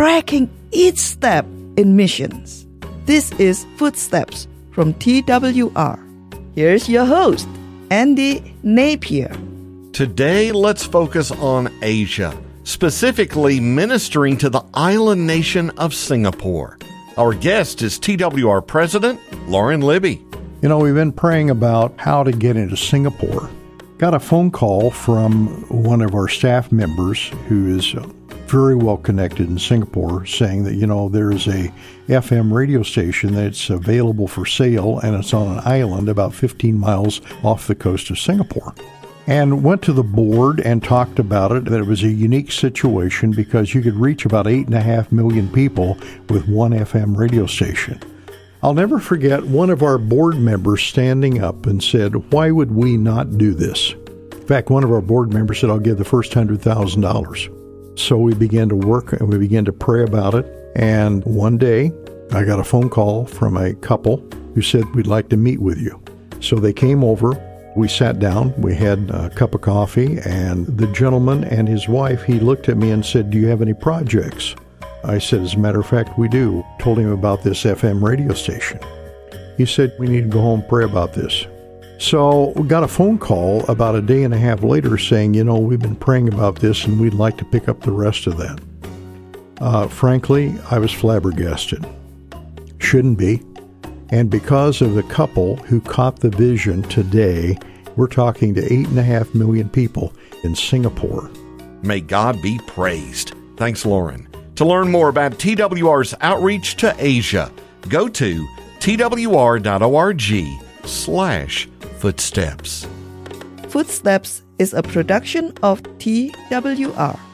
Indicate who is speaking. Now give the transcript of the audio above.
Speaker 1: tracking each step in missions. This is Footsteps from TWR. Here's your host, Andy Napier.
Speaker 2: Today, let's focus on Asia, specifically ministering to the island nation of Singapore. Our guest is TWR President Lauren Libby.
Speaker 3: You know, we've been praying about how to get into Singapore. Got a phone call from one of our staff members who is very well connected in Singapore saying that, you know, there's a FM radio station that's available for sale and it's on an island about 15 miles off the coast of Singapore. And went to the board and talked about it, that it was a unique situation because you could reach about 8.5 million people with one FM radio station. I'll never forget one of our board members standing up and said, Why would we not do this? In fact, one of our board members said, I'll give the first $100,000. So we began to work and we began to pray about it. And one day, I got a phone call from a couple who said, We'd like to meet with you. So they came over. We sat down, we had a cup of coffee, and the gentleman and his wife, he looked at me and said, Do you have any projects? I said, As a matter of fact, we do. Told him about this FM radio station. He said, We need to go home and pray about this. So we got a phone call about a day and a half later saying, you know, we've been praying about this and we'd like to pick up the rest of that. Uh, frankly, I was flabbergasted. Shouldn't be. And because of the couple who caught the vision today, we're talking to eight and a half million people in Singapore.
Speaker 2: May God be praised. Thanks, Lauren. To learn more about TWR's outreach to Asia, go to twr.org slash footsteps.
Speaker 1: Footsteps is a production of TWR.